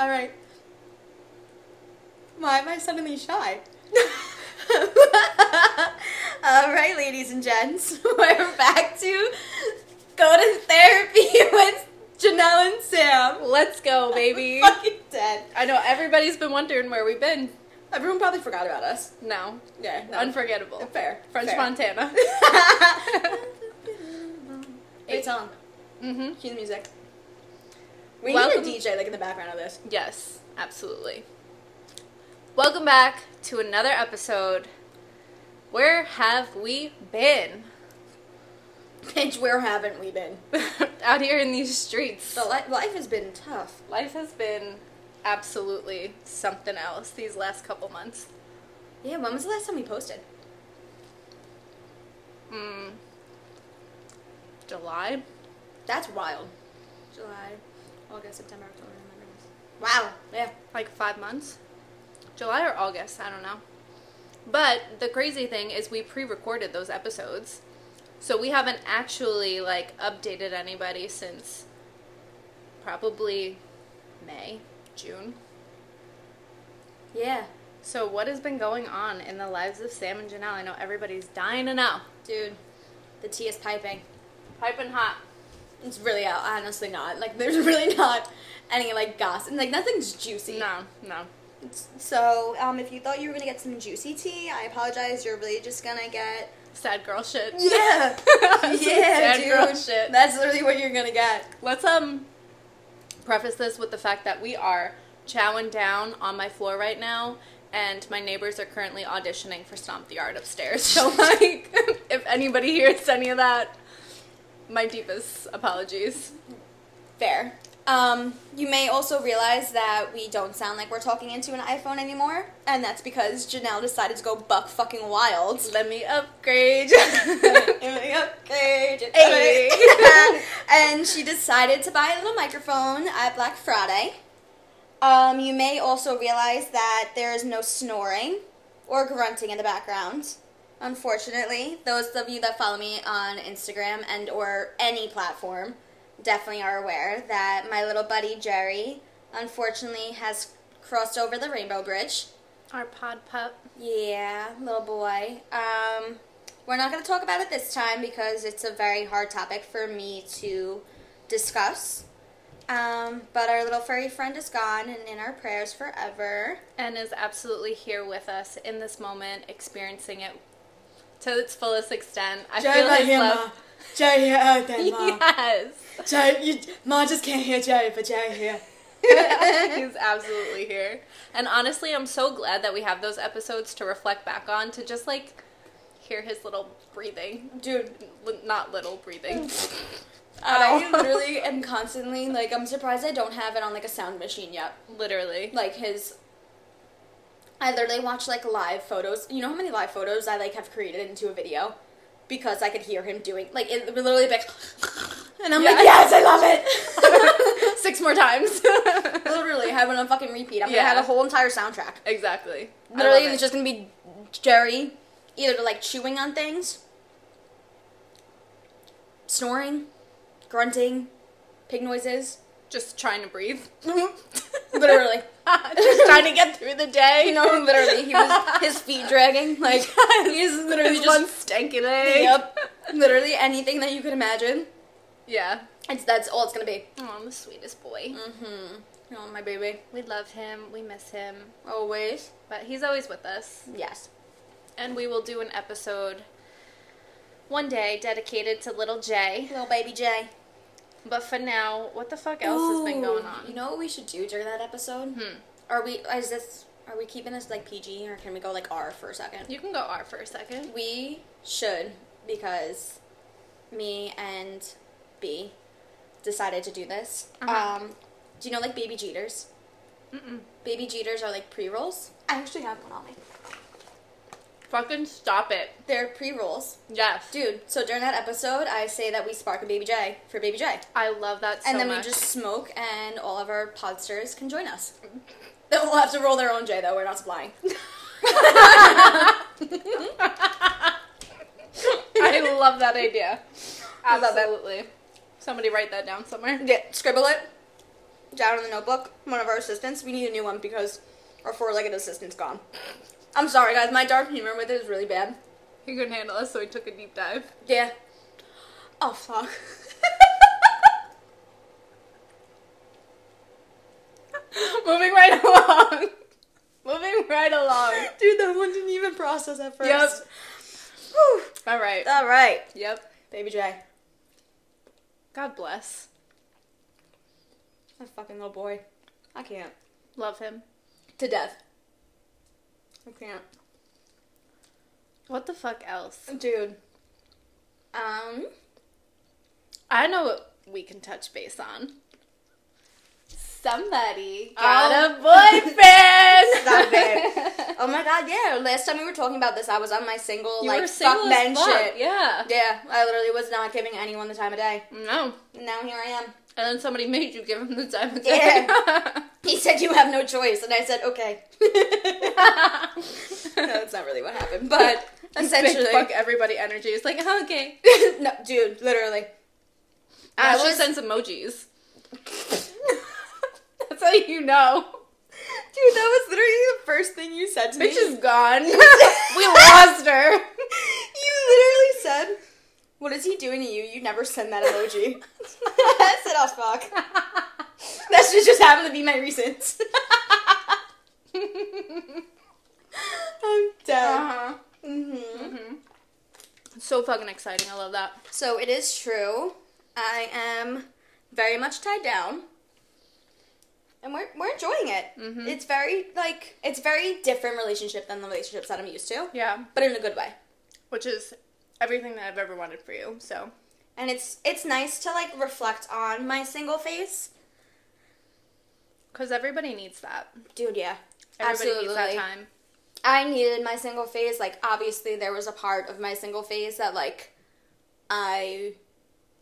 All right. Why am I suddenly shy? All right, ladies and gents, we're back to go to therapy with Janel and Sam. Let's go, baby. Fucking dead. I know everybody's been wondering where we've been. Everyone probably forgot about us. No. Yeah, no. Unforgettable. Fair. French fair. Montana. Great song. mm-hmm. Cue the music. We Welcome- need a DJ like in the background of this. Yes, absolutely. Welcome back to another episode. Where have we been? Bitch, where haven't we been? Out here in these streets. The li- life has been tough. Life has been absolutely something else these last couple months. Yeah, when was the last time we posted? Mm. July? That's wild. July, August, September, October, November. Wow. Yeah. like five months july or august i don't know but the crazy thing is we pre-recorded those episodes so we haven't actually like updated anybody since probably may june Yeah. so what has been going on in the lives of sam and janel i know everybody's dying to know Dude, the tea is piping. piping hot It's really uh, honestly not. Like, there's really not any, like, gossip. Like, nothing's juicy. no no So, um, if you thought you were gonna get some juicy tea, I apologize. You're really just gonna get. sad girl shit Yeah! Yeah, sad dude. girl shit That's literally what you're gonna get. Let's um preface this with the fact that we are chowing down on my floor right now and my neighbors are currently auditioning for Stomp the Yard upstairs. So like if anybody hears any of that, my deepest apologies. Fair. Um, you may also realize that we don't sound like we're talking into an iPhone anymore, and that's because Janel decided to go buck fucking wild. Let me upgrade. Let me upgrade. Hey. and she decided to buy a little microphone at Black Friday. Um, you may also realize that there is no snoring or grunting in the background. Unfortunately, those of you that follow me on Instagram and or any platform definitely are aware that my little buddy Jerry unfortunately has crossed over the rainbow bridge. Our pod pup. Yeah, little boy. Um, we're not going to talk about it this time because it's a very hard topic for me to discuss. Um, but our little furry friend is gone and in our prayers forever. And is absolutely here with us in this moment, experiencing it to its fullest extent. I feel his love. Jerry here, oh, then, Yes. Jerry, you, Ma just can't hear Jerry, but Jerry here. He's absolutely here. And honestly, I'm so glad that we have those episodes to reflect back on to just like hear his little breathing. Dude, L- not little breathing. I literally am constantly, like, I'm surprised I don't have it on, like, a sound machine yet. Literally. like his I literally watch like live photos. You know how many live photos I like have created into a video because I could hear him doing like it would literally be like and I'm Yeah. like yes, I love it. Six more times. literally have it on fucking repeat. I'm Yeah. gonna have a whole entire soundtrack. exactly. Literally, it's it. just gonna be Jerry either like chewing on things, snoring, grunting, pig noises. just trying to breathe. Mm-hmm. Literally. just trying to get through the day. You know, literally, he was his feet dragging. Like he's literally His just one stanky leg. Yep. Literally anything that you could imagine. Yeah. It's that's all it's gonna be. Oh, I'm the sweetest boy. Mm-hmm. Oh my baby. We love him. We miss him. Always. But he's always with us. Yes. And we will do an episode one day dedicated to little Jay. Little baby Jay. But for now, what the fuck else has been going on? You know what we should do during that episode? Hmm. Are we is this are we keeping this like PG or can we go like R for a second? You can go R for a second. We should because me and B decided to do this. Uh-huh. Um do you know like baby jeeters? Mm-mm. Baby jeeters are like pre-rolls. I actually have one on me. Fucking stop it. They're pre-rolls. Yes. Dude, so during that episode, I say that we spark a baby J for baby J. I love that so and then much. we just smoke, and all of our podsters can join us. They'll have to roll their own J, though. We're not supplying. I love that idea. I love it. Absolutely. Somebody write that down somewhere. Yeah, scribble it. down in the notebook, one of our assistants, we need a new one because our four-legged assistant's gone. I'm sorry, guys. My dark humor with it is really bad. He couldn't handle us, so he took a deep dive. Yeah. Oh fuck. Moving right along. Moving right along. Dude, that one didn't even process at first. Yep. Whew. All right. All right, Yep. baby J. God bless. That fucking little boy. I can't. Love him. To death. I can't. What the fuck else? Dude. Um. I know what we can touch base on. Somebody Oh. got a boyfriend. Stop it. Oh my god, yeah. Last time we were talking about this, I was on my single, You like, single fuck men fuck, shit. Yeah. Yeah, I literally was not giving anyone the time of day. No. And now here I am. And then somebody made you give him the time of day. He said you have no choice, and I said okay. no, that's not really what happened, but essentially, Big fuck everybody energy. It's like, oh, okay. no, dude, literally. I was, send emojis. That's how you know. dude, that was literally the first thing you said to me. Bitch is gone. we lost her. You literally said, "What is he doing to you? You never send that emoji." I said, "Oh fuck." That should just happened to be my recent. I'm dead. Uh-huh. hmm So fucking exciting. I love that. So it is true. I am very much tied down. And we're, we're enjoying it. Mhm. It's very like it's very different relationship than the relationships that I'm used to, Yeah. but in a good way. Which is everything that I've ever wanted for you. So And it's it's nice to like reflect on my single phase. Because everybody needs that. Dude, yeah. Everybody Absolutely. needs that time. I needed my single phase. Like, obviously, there was a part of my single phase that, like, I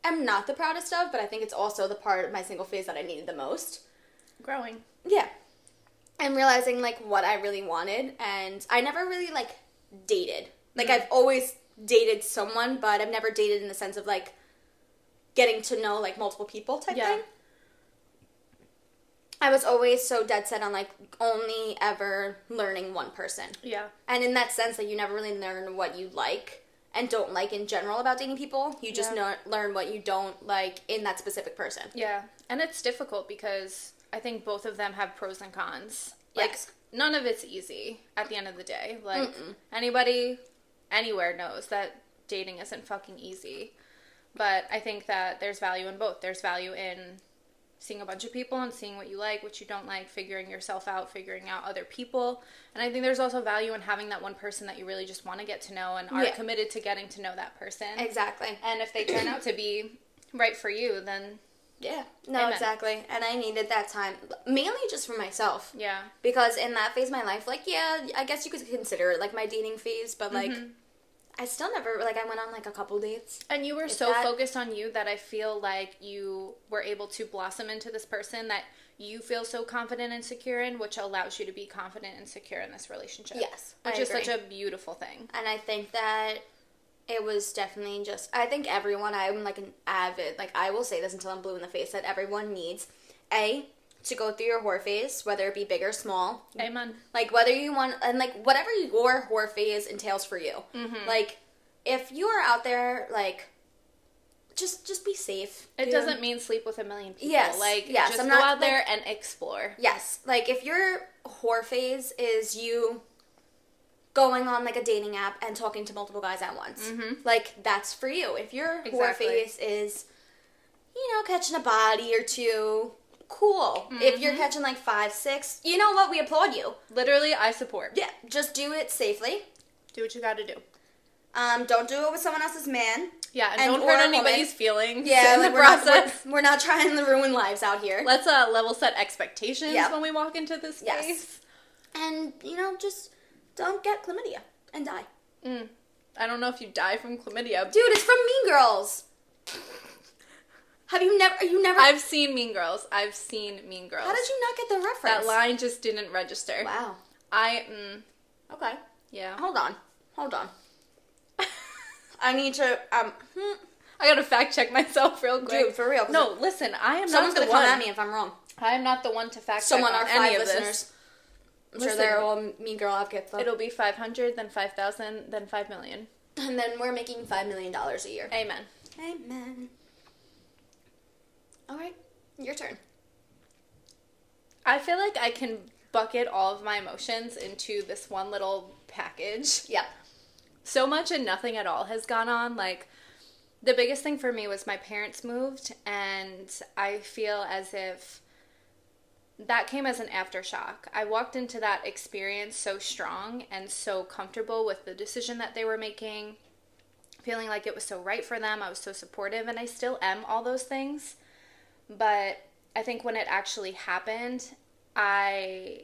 am not the proudest of, but I think it's also the part of my single phase that I needed the most. Growing. Yeah. And realizing, like, what I really wanted. And I never really, like, dated. Like, Mhm. I've always dated someone, but I've never dated in the sense of, like, getting to know, like, multiple people type Yeah. thing. I was always so dead set on, like, only ever learning one person. Yeah. And in that sense, like you never really learn what you like and don't like in general about dating people. You just Yeah. know, learn what you don't like in that specific person. Yeah. And it's difficult because I think both of them have pros and cons. Like Yes. none of it's easy at the end of the day. Like Mm-mm. anybody anywhere knows that dating isn't fucking easy. But I think that there's value in both. There's value in seeing a bunch of people and seeing what you like, what you don't like, figuring yourself out, figuring out other people. And I think there's also value in having that one person that you really just want to get to know and are Yeah. committed to getting to know that person. Exactly. And if they turn out to be right for you, then Yeah. No, Amen. exactly. And I needed that time mainly just for myself yeah. because in that phase of my life, like yeah, I guess you could consider it like my dating phase, but like Mhm. I still never like I went on like a couple dates. And you were If so that- focused on you that I feel like you were able to blossom into this person that you feel so confident and secure in, which allows you to be confident and secure in this relationship. Yes, I Which is agree. such a beautiful thing. And I think that it was definitely just I think everyone I'm like an avid like I will say this until I'm blue in the face that everyone needs a to go through your whore phase, whether it be big or small. Amen. Like whether you want and like whatever your whore phase entails for you. Mhm. Like if you are out there like just just be safe. It dude. doesn't mean sleep with a million people. Yes, Like, yes, just I'm go not, out there and explore. Yes, like if your whore phase is you going on like a dating app and talking to multiple guys at once, Mhm. like that's for you. If your whore phase is, you know, catching a body or two, cool. If you're Mhm. catching like five, six, you know what? We applaud you. Literally, I support. Yeah, just do it safely. Do what you gotta do. Um, don't do it with someone else's man. Yeah, and, And don't hurt a woman. anybody's feelings Yeah, in like, the we're not- process. we're, we're not trying to ruin lives out here. Let's uh, level set expectations Yep. when we walk into this Yes. space. and you know, just don't get chlamydia and die. Mm. I don't know if you die from chlamydia. Dude, it's from Mean Girls. Have you never? You never? I've seen Mean Girls. I've seen Mean Girls. How did you not get the reference? That line just didn't register. Wow. I mm, Okay. yeah. Hold on. Hold on. I need to. Um. hmm, I gotta fact check myself real quick. Dude, for real. no, listen. I am Someone's not the gonna come at me if I'm wrong. I'm not the one to fact Someone, check our any five of this. listeners. I'm sure Listen. they're all Mean Girl advocates. though. It'll be 500, then 5,000, then 5 million. and then we're making $5 million a year. Amen. Amen. All right, your turn. I feel like I can bucket all of my emotions into this one little package. Yeah. So much and nothing at all has gone on. Like, the biggest thing for me was my parents moved, and I feel as if that came as an aftershock. I walked into that experience so strong and so comfortable with the decision that they were making, feeling like it was so right for them. I was so supportive, and I still am all those things. But I think when it actually happened, I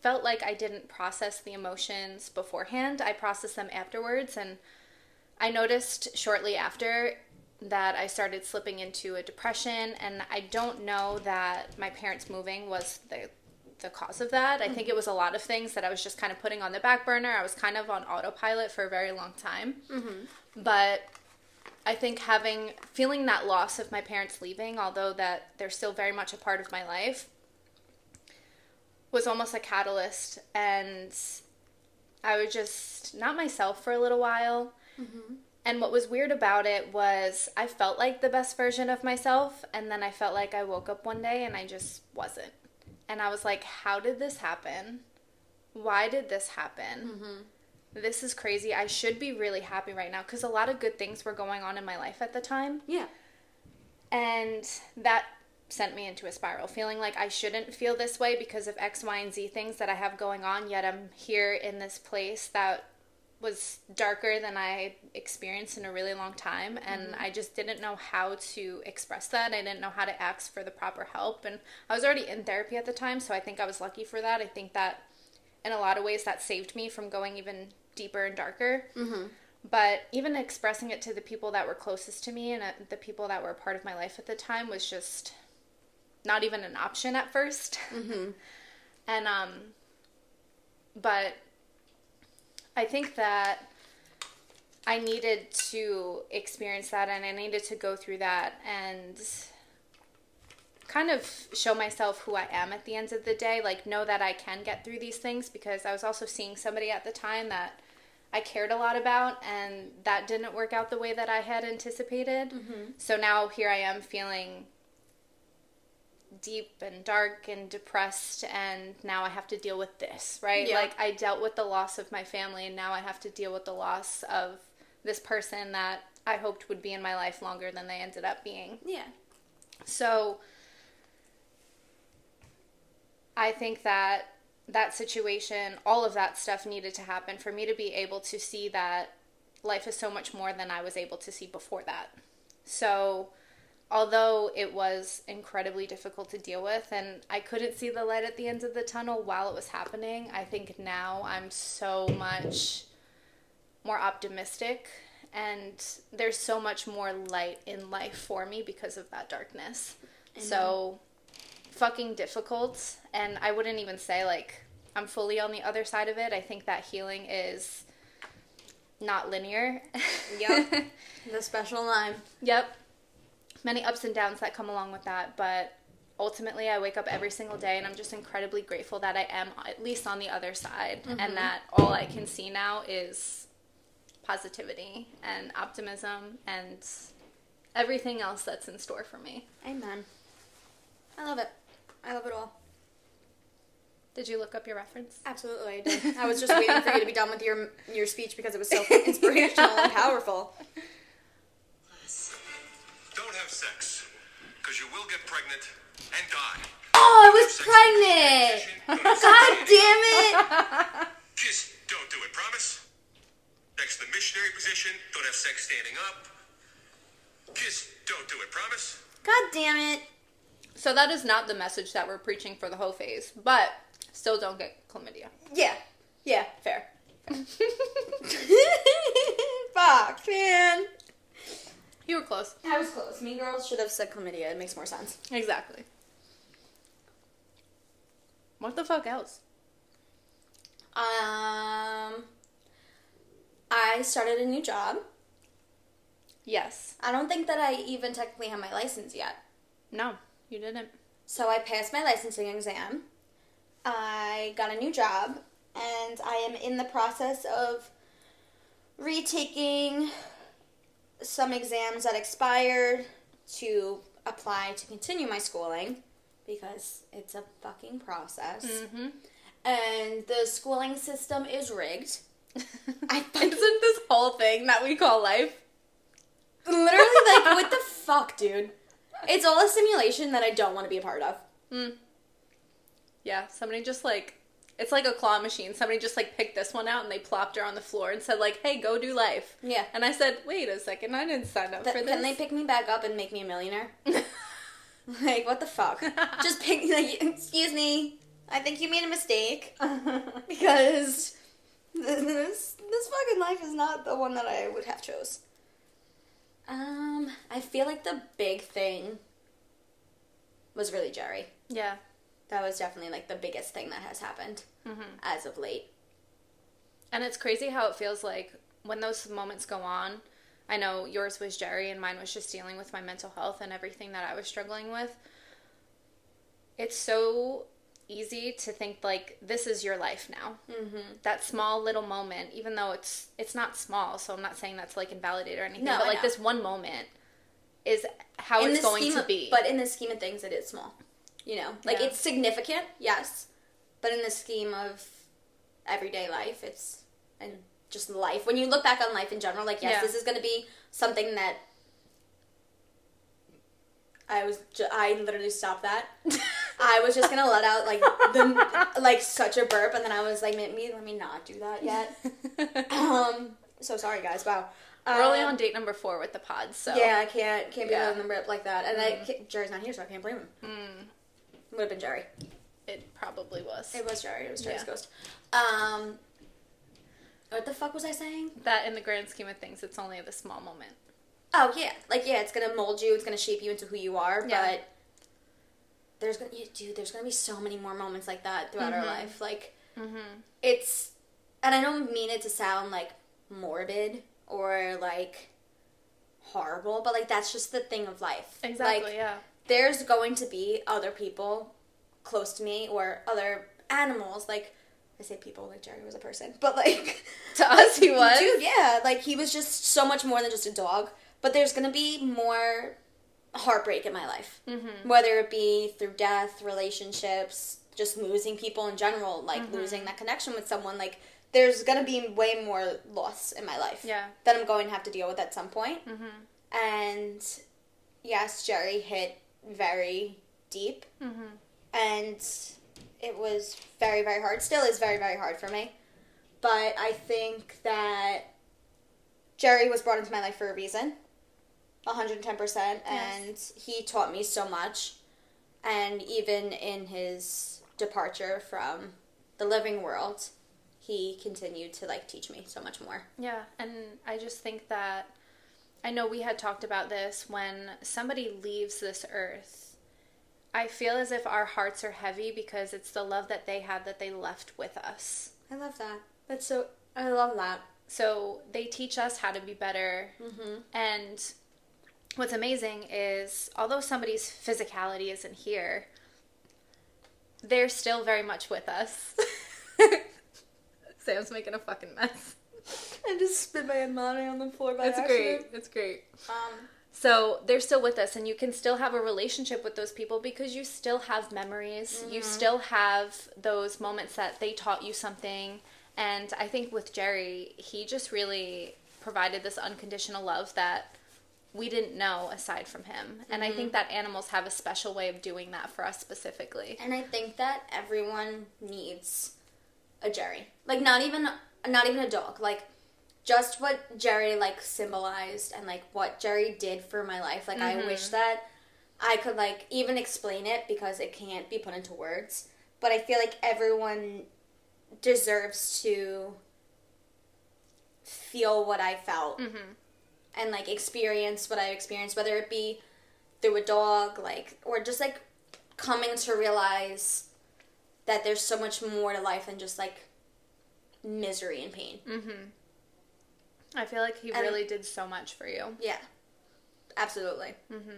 felt like I didn't process the emotions beforehand. I processed them afterwards, and I noticed shortly after that I started slipping into a depression, and I don't know that my parents moving was the the cause of that. I think mm-hmm. it was a lot of things that I was just kind of putting on the back burner. I was kind of on autopilot for a very long time. Mm-hmm. But I think having feeling that loss of my parents leaving, although that they're still very much a part of my life, was almost a catalyst and I was just not myself for a little while. Mm-hmm. And what was weird about it was I felt like the best version of myself, and then I felt like I woke up one day and I just wasn't. And I was like, how did this happen? Why did this happen? Mm-hmm. This is crazy. I should be really happy right now because a lot of good things were going on in my life at the time. Yeah. And that sent me into a spiral, feeling like I shouldn't feel this way because of X, Y, and Z things that I have going on, yet I'm here in this place that was darker than I experienced in a really long time. And mm-hmm. I just didn't know how to express that. I didn't know how to ask for the proper help. And I was already in therapy at the time, so I think I was lucky for that. I think that in a lot of ways that saved me from going even deeper and darker. But even expressing it to the people that were closest to me and uh, the people that were part of my life at the time was just not even an option at 1st and um, but I think that I needed to experience that and I needed to go through that and kind of show myself who I am at the end of the day, like know that I can get through these things because I was also seeing somebody at the time that I cared a lot about and that didn't work out the way that I had anticipated. Mm-hmm. So now here I am feeling deep and dark and depressed and now I have to deal with this, right? Yeah. Like I dealt with the loss of my family and now I have to deal with the loss of this person that I hoped would be in my life longer than they ended up being. Yeah. So I think that that situation, all of that stuff needed to happen for me to be able to see that life is so much more than I was able to see before that. So although it was incredibly difficult to deal with and I couldn't see the light at the end of the tunnel while it was happening, I think now I'm so much more optimistic and there's so much more light in life for me because of that darkness. So fucking difficult and I wouldn't even say like I'm fully on the other side of it. I think that healing is not linear. Yep. the special line. Yep. Many ups and downs that come along with that, but ultimately I wake up every single day and I'm just incredibly grateful that I am at least on the other side and mm-hmm. that all I can see now is positivity and optimism and everything else that's in store for me. Amen. I love it. I love it all. Did you look up your reference? Absolutely, I did. I was just waiting for you to be done with your your speech because it was so inspirational and powerful. Don't have sex, because you will get pregnant and die. Oh, I was pregnant! God damn it! Just don't do it, promise? Next the missionary position, don't have sex standing up. Just don't do it, promise? God damn it! So that is not the message that we're preaching for the whole phase, but still don't get chlamydia. Yeah. Yeah. Fair. Fuck, man. You were close. I was close. Mean Girls should have said chlamydia. It makes more sense. Exactly. What the fuck else? Um, I started a new job. Yes. I don't think that I even technically have my license yet. No, you didn't. So I passed my licensing exam. I got a new job, and I am in the process of retaking some exams that expired to apply to continue my schooling because it's a fucking process. Mm-hmm. And the schooling system is rigged. I fucking- Isn't this whole thing that we call life? Literally, like, what the fuck, dude? It's all a simulation that I don't want to be a part of. Mm. Yeah, somebody just like it's like a claw machine. Somebody just like picked this one out and they plopped her on the floor and said like, "Hey, go do life." Yeah. And I said, "Wait a second, I didn't sign up Th- for this." can they pick me back up and make me a millionaire? like, what the fuck? Just pick, like, excuse me. I think you made a mistake because this this fucking life is not the one that I would have chose. Um, I feel like the big thing was really Jerry. yeah. That was definitely like the biggest thing that has happened hmm as of late. And it's crazy how it feels like when those moments go on. I know yours was Jerry and mine was just dealing with my mental health and everything that I was struggling with. It's so easy to think like this is your life now. Mm-hmm. That small little moment, even though it's it's not small, so I'm not saying that's like invalidate or anything, No, but like this one moment is how it's going to be. But in the scheme of things, it is small. You know, like Yeah. it's significant, yes, but in the scheme of everyday life, it's and just life. When you look back on life in general, like yes, Yeah. this is going to be something that I was. Ju- I literally stopped that. I was just gonna let out like the like such a burp, and then I was like, maybe let me not do that yet. Um, so sorry, guys. Wow. We're only Um, on date number four with the pods, so yeah, I can't can't be Yeah. letting them rip like that. And I Jerry's not here, so I can't blame him. Mm, Would have been Jerry. it probably was. It was Jerry. It was Jerry's Yeah. ghost. Um, what the fuck was I saying? that in the grand scheme of things, it's only the small moment. Oh yeah, like yeah, it's gonna mold you. It's gonna shape you into who you are. Yeah. But there's gonna, you, dude, there's gonna be so many more moments like that throughout our Mhm. life. Like Mm-hmm. it's, and I don't mean it to sound like morbid or like horrible, but like that's just the thing of life. Exactly. Like, yeah. there's going to be other people close to me or other animals like I say people like Jerry was a person, but like To us, he was. dude, yeah, like he was just so much more than just a dog. But there's gonna be more heartbreak in my life, Mm-hmm. whether it be through death, relationships, just losing people in general, like Mhm. losing that connection with someone. Like there's gonna be way more loss in my life Yeah. that I'm going to have to deal with at some point. Mm-hmm. And yes, Jerry hit very deep Mm-hmm. and it was very very hard still is very very hard for me but i think that jerry was brought into my life for a reason 110% and he taught me so much and even in his departure from the living world he continued to like teach me so much more Yeah, and I just think that I know we had talked about this when somebody leaves this earth. I feel as if our hearts are heavy because it's the love that they had that they left with us. i love that that's so i love that So they teach us how to be better. mm-hmm. And what's amazing is, although somebody's physicality isn't here, they're still very much with us. Sam's making a fucking mess. i just spit my money on the floor by It's great. It's great. um So they're still with us, and you can still have a relationship with those people because you still have memories. You still have those moments that they taught you something. And I think with Jerry, he just really provided this unconditional love that we didn't know aside from him. And I think that animals have a special way of doing that for us specifically. And I think that everyone needs a Jerry. Like not even not even a dog. Like just what Jerry like symbolized and like what Jerry did for my life. Like I wish that I could like even explain it because it can't be put into words. But I feel like everyone deserves to feel what I felt Mm-hmm. And like experience what I experienced, whether it be through a dog, like, or just like coming to realize that there's so much more to life than just like misery and pain. Mm-hmm. I feel like he And- really did so much for you. Yeah, absolutely. Mm-hmm.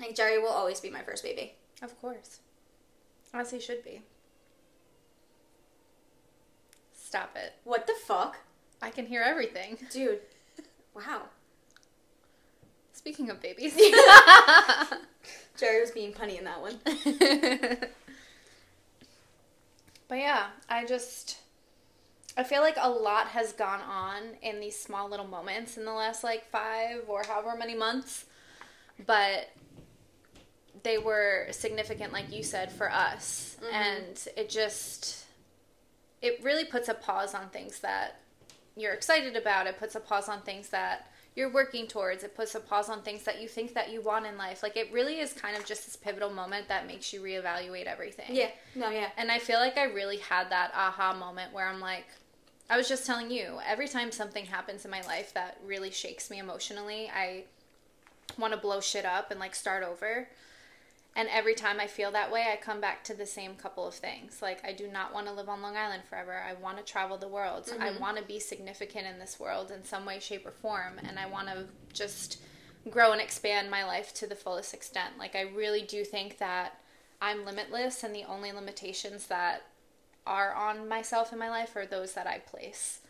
Like Jerry will always be my first baby. Of course. As he should be. Stop it. What the fuck? I can hear everything. Dude. Wow. Speaking of babies. Jerry was being punny in that one. but yeah, I just I feel like a lot has gone on in these small little moments in the last like 5 or however many months. But they were significant like you said for us mm-hmm. and it just it really puts a pause on things that you're excited about. It puts a pause on things that you're working towards. It puts a pause on things that you think that you want in life. Like it really is kind of just this pivotal moment that makes you reevaluate everything. Yeah. No, yeah. And I feel like I really had that aha moment where I'm like, I was just telling you, every time something happens in my life that really shakes me emotionally, I want to blow shit up and like start over. And every time I feel that way, I come back to the same couple of things. Like, I do not want to live on Long Island forever. I want to travel the world. I mm-hmm. want to be significant in this world in some way, shape, or form. And I want to just grow and expand my life to the fullest extent. Like, I really do think that I'm limitless, and the only limitations that are on myself in my life are those that I place.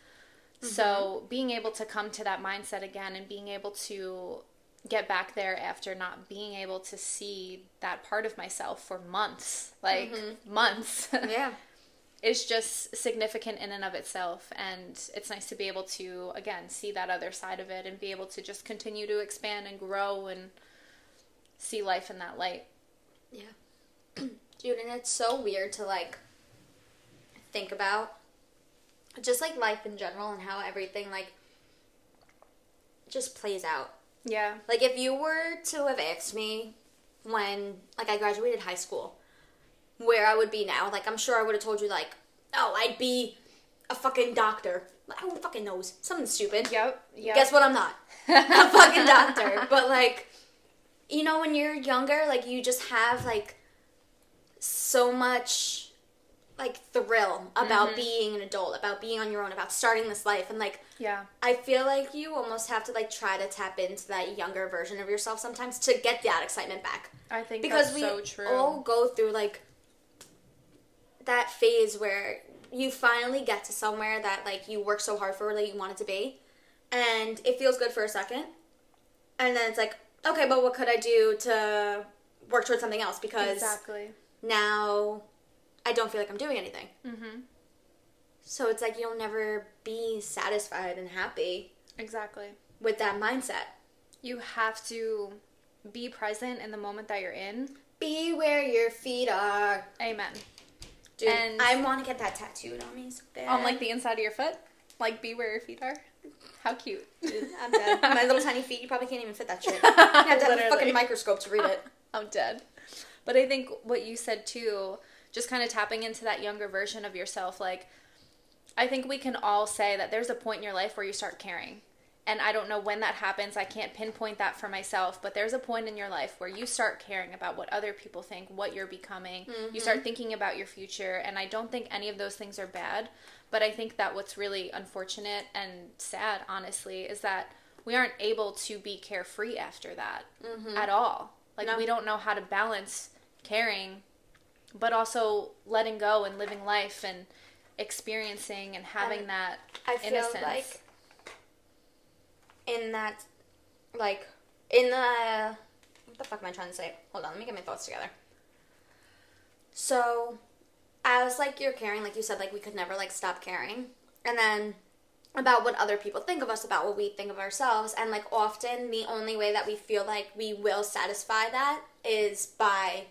Mm-hmm. So, being able to come to that mindset again and being able to get back there after not being able to see that part of myself for months, like mm-hmm. months, Yeah. is just significant in and of itself. And it's nice to be able to, again, see that other side of it and be able to just continue to expand and grow and see life in that light. Yeah. Dude, and it's so weird to like think about just like life in general and how everything like just plays out. Yeah. Like if you were to have asked me when like I graduated high school where I would be now, like I'm sure I would have told you like, "Oh, I'd be a fucking doctor." Who fucking knows? Something stupid. Yep. Yep. Guess what? I'm not a fucking doctor. But like, you know, when you're younger, like you just have like so much like thrill about mm-hmm. being an adult, about being on your own, about starting this life, and like Yeah. I feel like you almost have to like try to tap into that younger version of yourself sometimes to get that excitement back I think because that's we so true. all go through like that phase where you finally get to somewhere that like you work so hard for that you want it to be and it feels good for a second and then it's like okay but what could i do to work towards something else because exactly. now i don't feel like i'm doing anything Mm-hmm. so it's like you'll never be satisfied and happy Exactly. with that mindset You have to be present in the moment that you're in. be where your feet are Amen. dude And- i want to get that tattooed on me so. On like the inside of your foot, like be where your feet are. How cute. I'm dead. My little tiny feet, you probably can't even fit that shit. You have to have a fucking microscope to read it. I'm dead. But I think what you said too, just kind of tapping into that younger version of yourself, like I think we can all say that there's a point in your life where you start caring. And I don't know when that happens. I can't pinpoint that for myself, but there's a point in your life where you start caring about what other people think, what you're becoming. You start mm-hmm. thinking about your future, and I don't think any of those things are bad, but I think that what's really unfortunate and sad, honestly, is that we aren't able to be carefree after that mm-hmm. at all. Like No. we don't know how to balance caring but also letting go and living life and experiencing and having And that I feel innocence. like in that, like, in the. What the fuck am I trying to say? Hold on, let me get my thoughts together. So, as, like, you're caring, like you said, like, we could never, like, stop caring. And then about what other people think of us, about what we think of ourselves. And, like, often the only way that we feel like we will satisfy that is by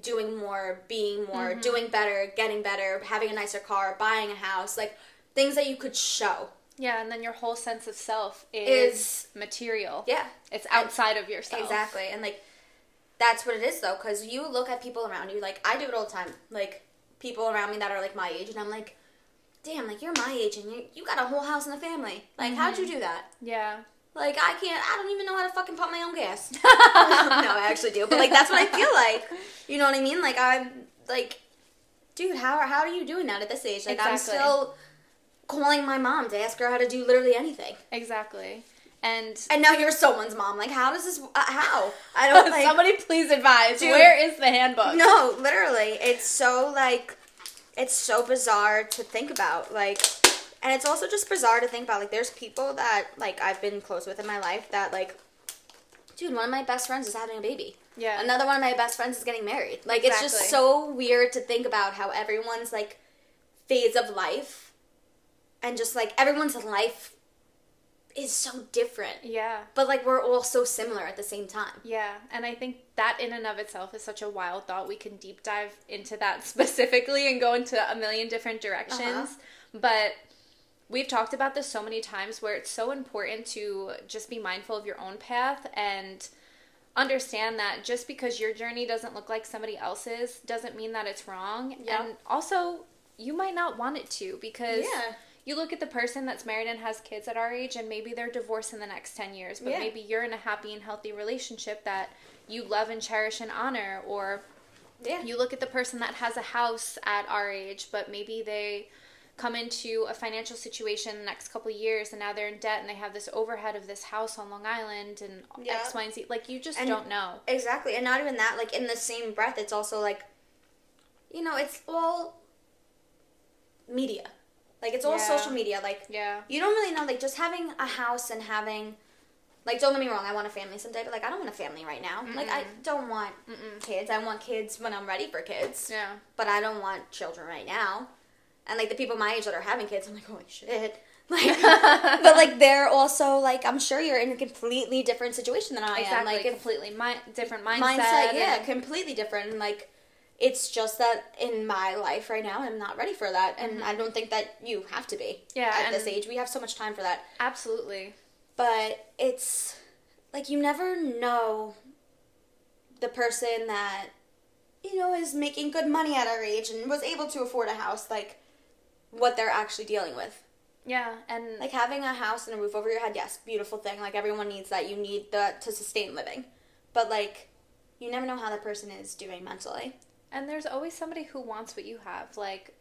doing more, being more, mm-hmm. doing better, getting better, having a nicer car, buying a house, like things that you could show. yeah, and then your whole sense of self Is- is, material. Yeah. It's outside of yourself. Exactly. And like that's what it is though cuz you look at people around you like I do it all the time. Like people around me that are like my age and I'm like damn, like you're my age and you you got a whole house and a family. Like how'd you mm-hmm. do that? Yeah. Like I can't. I don't even know how to fucking pump my own gas. no, I actually do. But like that's what I feel like. You know what I mean? Like I'm like, dude, how how are you doing that at this age? Like I'm still calling my mom to ask her how to do literally anything. Exactly. And And now you're someone's mom. Like, how does this? Uh, how? I don't like. somebody please advise. Dude. Where is the handbook? No, literally, it's so like, it's so bizarre to think about. Like, and it's also just bizarre to think about. Like, there's people that like I've been close with in my life that like, dude, one of my best friends is having a baby. Yeah. Another one of my best friends is getting married. Like, it's just so weird to think about how everyone's like phase of life, and just like everyone's life is so different. Yeah. But like we're all so similar at the same time. Yeah, and I think that in and of itself is such a wild thought. We can deep dive into that specifically and go into a million different directions. Uh-huh. But we've talked about this so many times where it's so important to just be mindful of your own path and understand that just because your journey doesn't look like somebody else's doesn't mean that it's wrong. Yep. And also, you might not want it to because Yeah. you look at the person that's married and has kids at our age and maybe they're divorced in the next 10 years but Yeah. maybe you're in a happy and healthy relationship that you love and cherish and honor or Yeah. you look at the person that has a house at our age but maybe they come into a financial situation the next couple of years and now they're in debt and they have this overhead of this house on long island and Yeah. x y and z like you just And- don't know Exactly. And not even that, like in the same breath, it's also like, you know, it's all media. Like it's all Yeah. social media. Like yeah you don't really know. Like just having a house and having, like, don't get me wrong, I want a family someday, but like I don't want a family right now. Like I don't want kids. I want kids when I'm ready for kids. yeah But I don't want children right now. And like the people my age that are having kids, I'm like, holy shit. Like, but like they're also like, I'm sure you're in a completely different situation than I am. exactly Like completely mi- different mindset, mindset, yeah, and- completely different. And like, it's just that in my life right now, I'm not ready for that, and I don't think that you have to be. Mm-hmm. Yeah, at this age, we have so much time for that. absolutely But it's like you never know the person that you know is making good money at our age and was able to afford a house, like what they're actually dealing with. yeah and Like having a house and a roof over your head, yes, beautiful thing. Like everyone needs that. You need that to sustain living. But like you never know how that person is doing mentally. And there's always somebody who wants what you have. Like,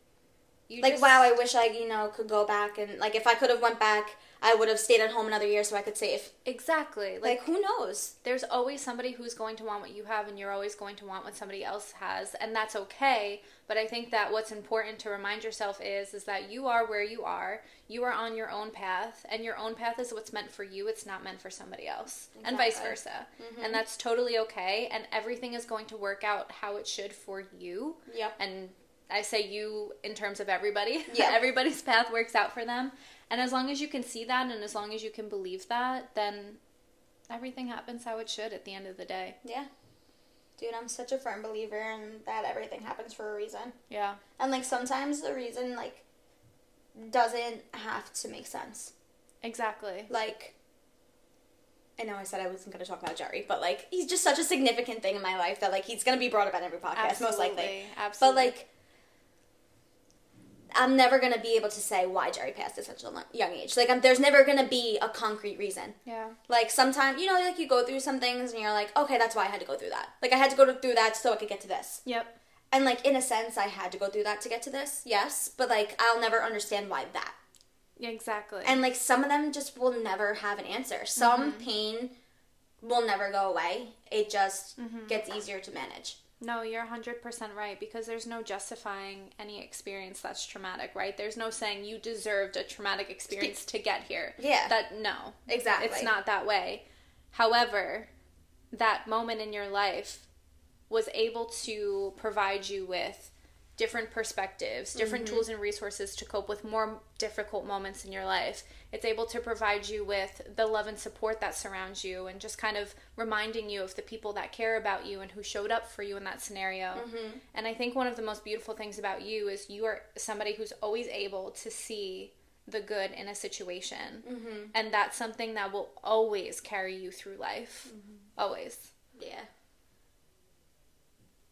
you Like just, wow, I wish I, you know, could go back and like if I could have went back, I would have stayed at home another year so I could save. exactly. Like, Like who knows? there's always somebody who's going to want what you have, and you're always going to want what somebody else has, and that's okay. But I think that what's important to remind yourself is is that you are where you are. You are on your own path, and your own path is what's meant for you. It's not meant for somebody else, and vice Exactly. versa. Mm-hmm. And that's totally okay. And everything is going to work out how it should for you. Yep. and I say you in terms of everybody. Yeah. Everybody's path works out for them. And as long as you can see that and as long as you can believe that, then everything happens how it should at the end of the day. Yeah. Dude, I'm such a firm believer in that everything happens for a reason. Yeah. And like sometimes the reason like doesn't have to make sense. Exactly. Like I know I said I wasn't going to talk about Jerry, but like he's just such a significant thing in my life that like he's going to be brought up in every podcast most likely. Absolutely. But like I'm never going to be able to say why Jerry passed at such a young age. Like I'm, there's never going to be a concrete reason. yeah. Like sometimes, you know, like you go through some things and you're like, okay, that's why I had to go through that. Like I had to go through that so I could get to this. Yep. And like in a sense, I had to go through that to get to this. Yes, but like I'll never understand why that. Exactly. And like some of them just will never have an answer. Some mm-hmm. pain will never go away. It just mm-hmm. gets easier to manage. No, you're 100% right because there's no justifying any experience that's traumatic, right? There's no saying you deserved a traumatic experience to get here. Yeah. That no. Exactly. It's not that way. However, that moment in your life was able to provide you with different perspectives, different mm-hmm. tools and resources to cope with more difficult moments in your life. It's able to provide you with the love and support that surrounds you and just kind of reminding you of the people that care about you and who showed up for you in that scenario. Mm-hmm. And I think one of the most beautiful things about you is you are somebody who's always able to see the good in a situation. Mm-hmm. And that's something that will always carry you through life. Always. Yeah.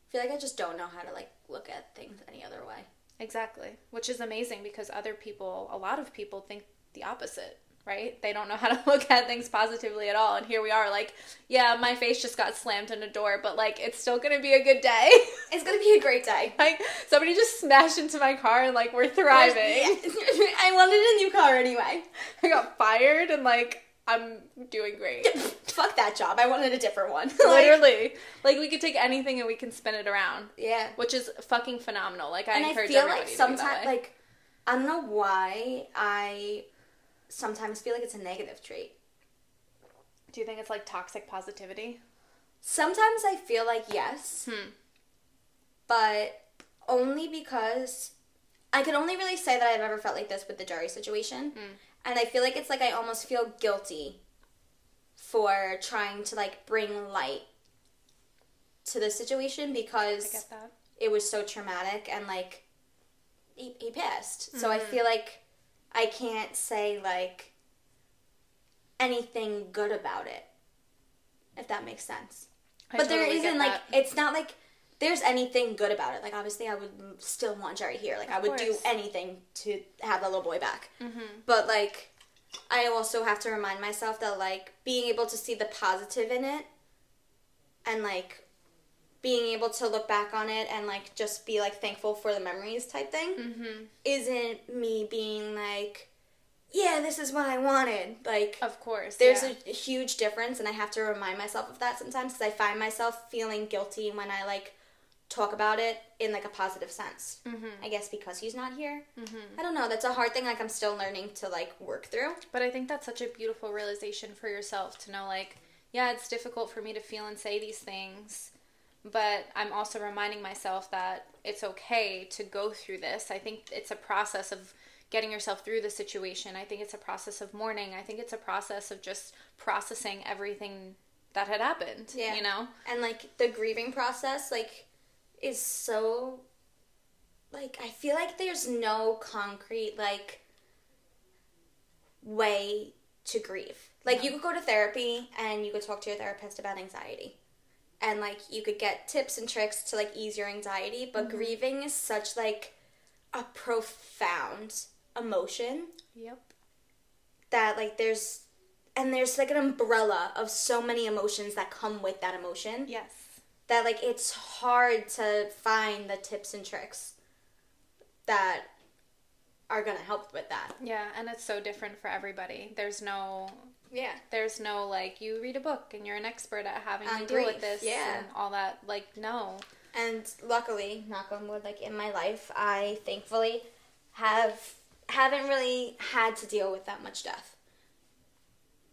I feel like I just don't know how to like look at things any other way. Exactly. Which is amazing because other people, a lot of people think the opposite, right? They don't know how to look at things positively at all. And here we are, like, yeah, my face just got slammed in a door, but like, it's still gonna be a good day. It's gonna be a great day. like, somebody just smashed into my car and like, we're thriving. I wanted a new car anyway. I got fired and like, I'm doing great. Fuck that job. I wanted a different one. Like, Literally. Like we could take anything and we can spin it around. yeah. Which is fucking phenomenal. Like I and I encourage feel everybody like to be that sometimes, like, I don't know why I sometimes feel like it's a negative trait. Do you think it's like toxic positivity? Sometimes I feel like yes, Hmm. but only because I can only really say that I've ever felt like this with the Jerry situation. Hmm. And I feel like it's like I almost feel guilty for trying to like bring light to the situation because it was so traumatic and like he, he passed. So Mm-hmm. I feel like I can't say like anything good about it. If that makes sense. I but there totally get isn't like it's not like there's anything good about it. Like obviously I would still want Jerry here. Like I would do anything to have the little boy back. Mm-hmm. But like I also have to remind myself that like being able to see the positive in it and like being able to look back on it and like just be like thankful for the memories type thing Mm-hmm. isn't me being like yeah this is what i wanted like Of course. there's yeah. a, a huge difference and i have to remind myself of that sometimes because i find myself feeling guilty when i like talk about it in like a positive sense Mhm. i guess because he's not here Mhm. i don't know that's a hard thing like i'm still learning to like work through But I think that's such a beautiful realization for yourself to know, like, yeah, it's difficult for me to feel and say these things, but I'm also reminding myself that it's okay to go through this. I think it's a process of getting yourself through the situation. I think it's a process of mourning. I think it's a process of just processing everything that had happened. Yeah. You know? and like the grieving process like is so like i feel like there's no concrete like way to grieve. Like you could go to therapy and you could talk to your therapist about anxiety. And like you could get tips and tricks to like ease your anxiety but mm-hmm. grieving is such like a profound emotion Yep. that like there's and there's like an umbrella of so many emotions that come with that emotion. Yes. That like it's hard to find the tips and tricks that are gonna help with that. Yeah, and it's so different for everybody. There's no Yeah. there's no like you read a book and you're an expert at having On to deal with this yeah. and all that. Like no. And luckily, knock on wood, like in my life, I thankfully have haven't really had to deal with that much death.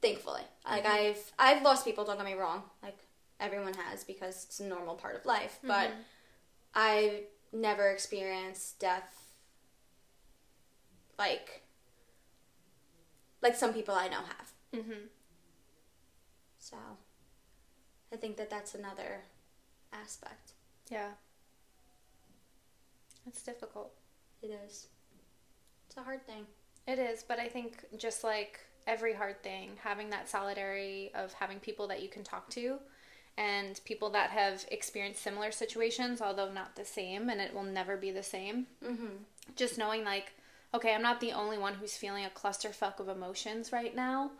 Thankfully, like mm-hmm. I've I've lost people. Don't get me wrong, like everyone has because it's a normal part of life. But I've never experienced death like like some people I know have. Mhm. So I think that that's another aspect. Yeah. It's difficult. It is. It's a hard thing. It is, but I think just like every hard thing, having that solidarity of having people that you can talk to and people that have experienced similar situations, although not the same, and it will never be the same. Mm-hmm. Just knowing, like, okay, I'm not the only one who's feeling a clusterfuck of emotions right now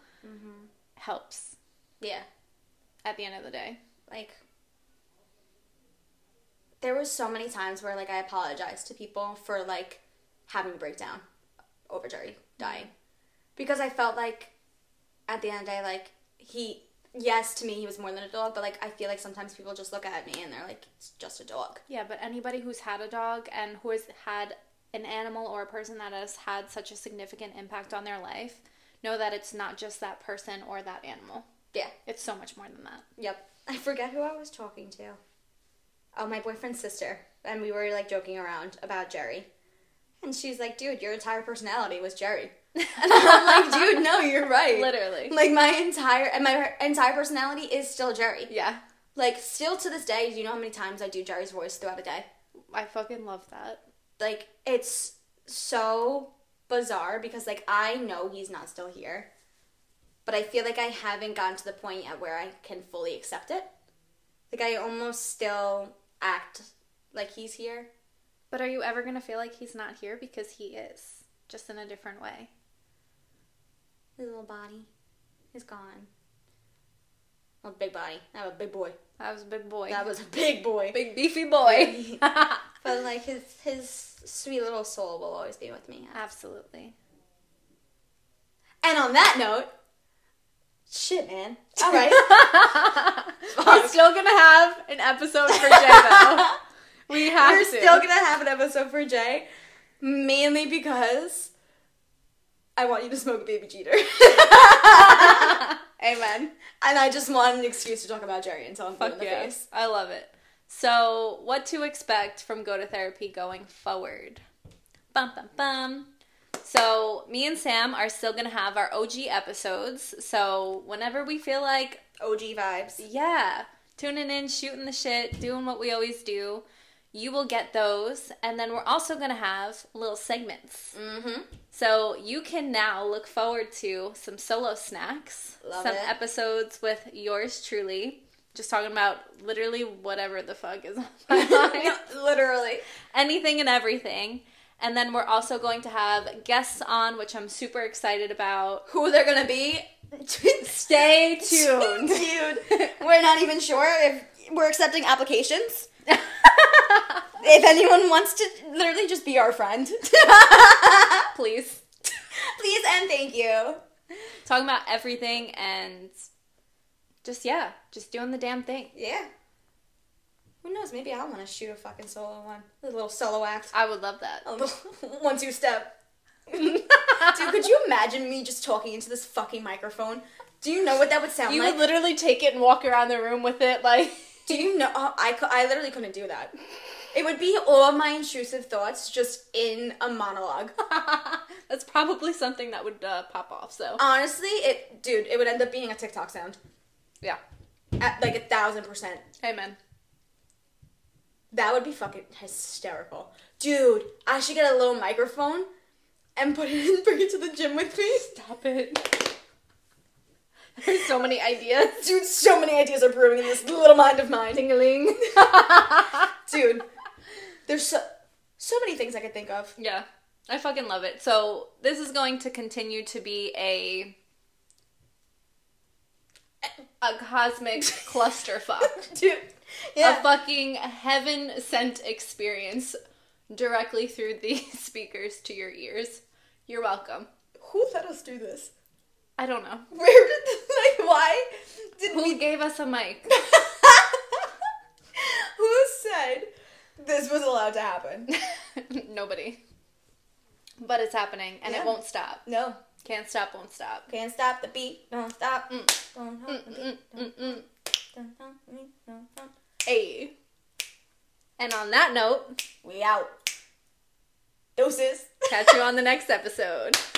helps Yeah. at the end of the day. Like there was so many times where like I apologized to people for like having a breakdown over Jerry dying. Because I felt like at the end of the day, like he yes, to me he was more than a dog, but like I feel like sometimes people just look at me and they're like, It's just a dog. Yeah, but anybody who's had a dog and who has had an animal or a person that has had such a significant impact on their life know that it's not just that person or that animal. Yeah. It's so much more than that. Yep. I forget who I was talking to. Oh, my boyfriend's sister. And we were like joking around about Jerry. And she's like, dude, your entire personality was Jerry. And I'm like, dude, no, you're right. Literally. Like my entire and my entire personality is still Jerry. Yeah. Like still to this day, do you know how many times I do Jerry's voice throughout a day? I fucking love that. Like it's so bizarre because like I know he's not still here. But I feel like I haven't gotten to the point yet where I can fully accept it. Like I almost still act like he's here. But are you ever going to feel like he's not here because he is, just in a different way? His little body is gone. Well, big body. That was a big boy. That was a big boy. That was a big boy. big beefy boy. But like his his sweet little soul will always be with me. Absolutely. And on that note, Shit, man. All right. We're still gonna have an episode for Jay though. We have We're to. still gonna have an episode for Jay, mainly because I want you to smoke a baby cheater, Amen. and I just want an excuse to talk about Jerry until I'm blue in Fuck the yeah. face. I love it. So, what to expect from Go to Therapy going forward? Bum bum bum. So, me and Sam are still gonna have our OG episodes. So, whenever we feel like, OG vibes. yeah, tuning in, shooting the shit, doing what we always do, you will get those. And then we're also gonna have little segments. Mm-hmm. So you can now look forward to some solo snacks, Love some it. episodes with yours truly, just talking about literally whatever the fuck is on my mind, Literally. anything and everything. And then we're also going to have guests on, which I'm super excited about. Who they're gonna be? Stay tuned. Dude, we're not even sure if we're accepting applications. If anyone wants to literally just be our friend, Please. please and thank you. Talking about everything and just, yeah, just doing the damn thing. Yeah. Who knows? Maybe I want to shoot a fucking solo one. A little solo act. I would love that. A little one two step. Dude, could you imagine me just talking into this fucking microphone? Do you know what that would sound You like? You would literally take it and walk around the room with it, like. do you know? oh, I, I literally couldn't do that. It would be all my intrusive thoughts just in a monologue. That's probably something that would uh, pop off. So Honestly, it, dude, it would end up being a TikTok sound. yeah, At like a thousand percent. amen. That would be fucking hysterical. Dude, I should get a little microphone and put it in, bring it to the gym with me. Stop it. There's so many ideas. Dude, so many ideas are brewing in this little mind of mine. Tingling. Dude, there's so so many things I could think of. yeah, I fucking love it. So this is going to continue to be a a cosmic clusterfuck. Dude, yeah. A fucking heaven sent experience directly through the speakers to your ears. You're welcome. Who let us do this? I don't know. Where did like why did Who we gave us a mic? Who said this was allowed to happen? Nobody. But it's happening and Yeah. it won't stop. No. Can't stop, won't stop. Can't stop the beat. Don't stop. Mm. Don't stop the beat. Mm, mm, mm. Don't stop the beat. Don't stop. Hey. And on that note, We out. Doses. catch you on the next episode.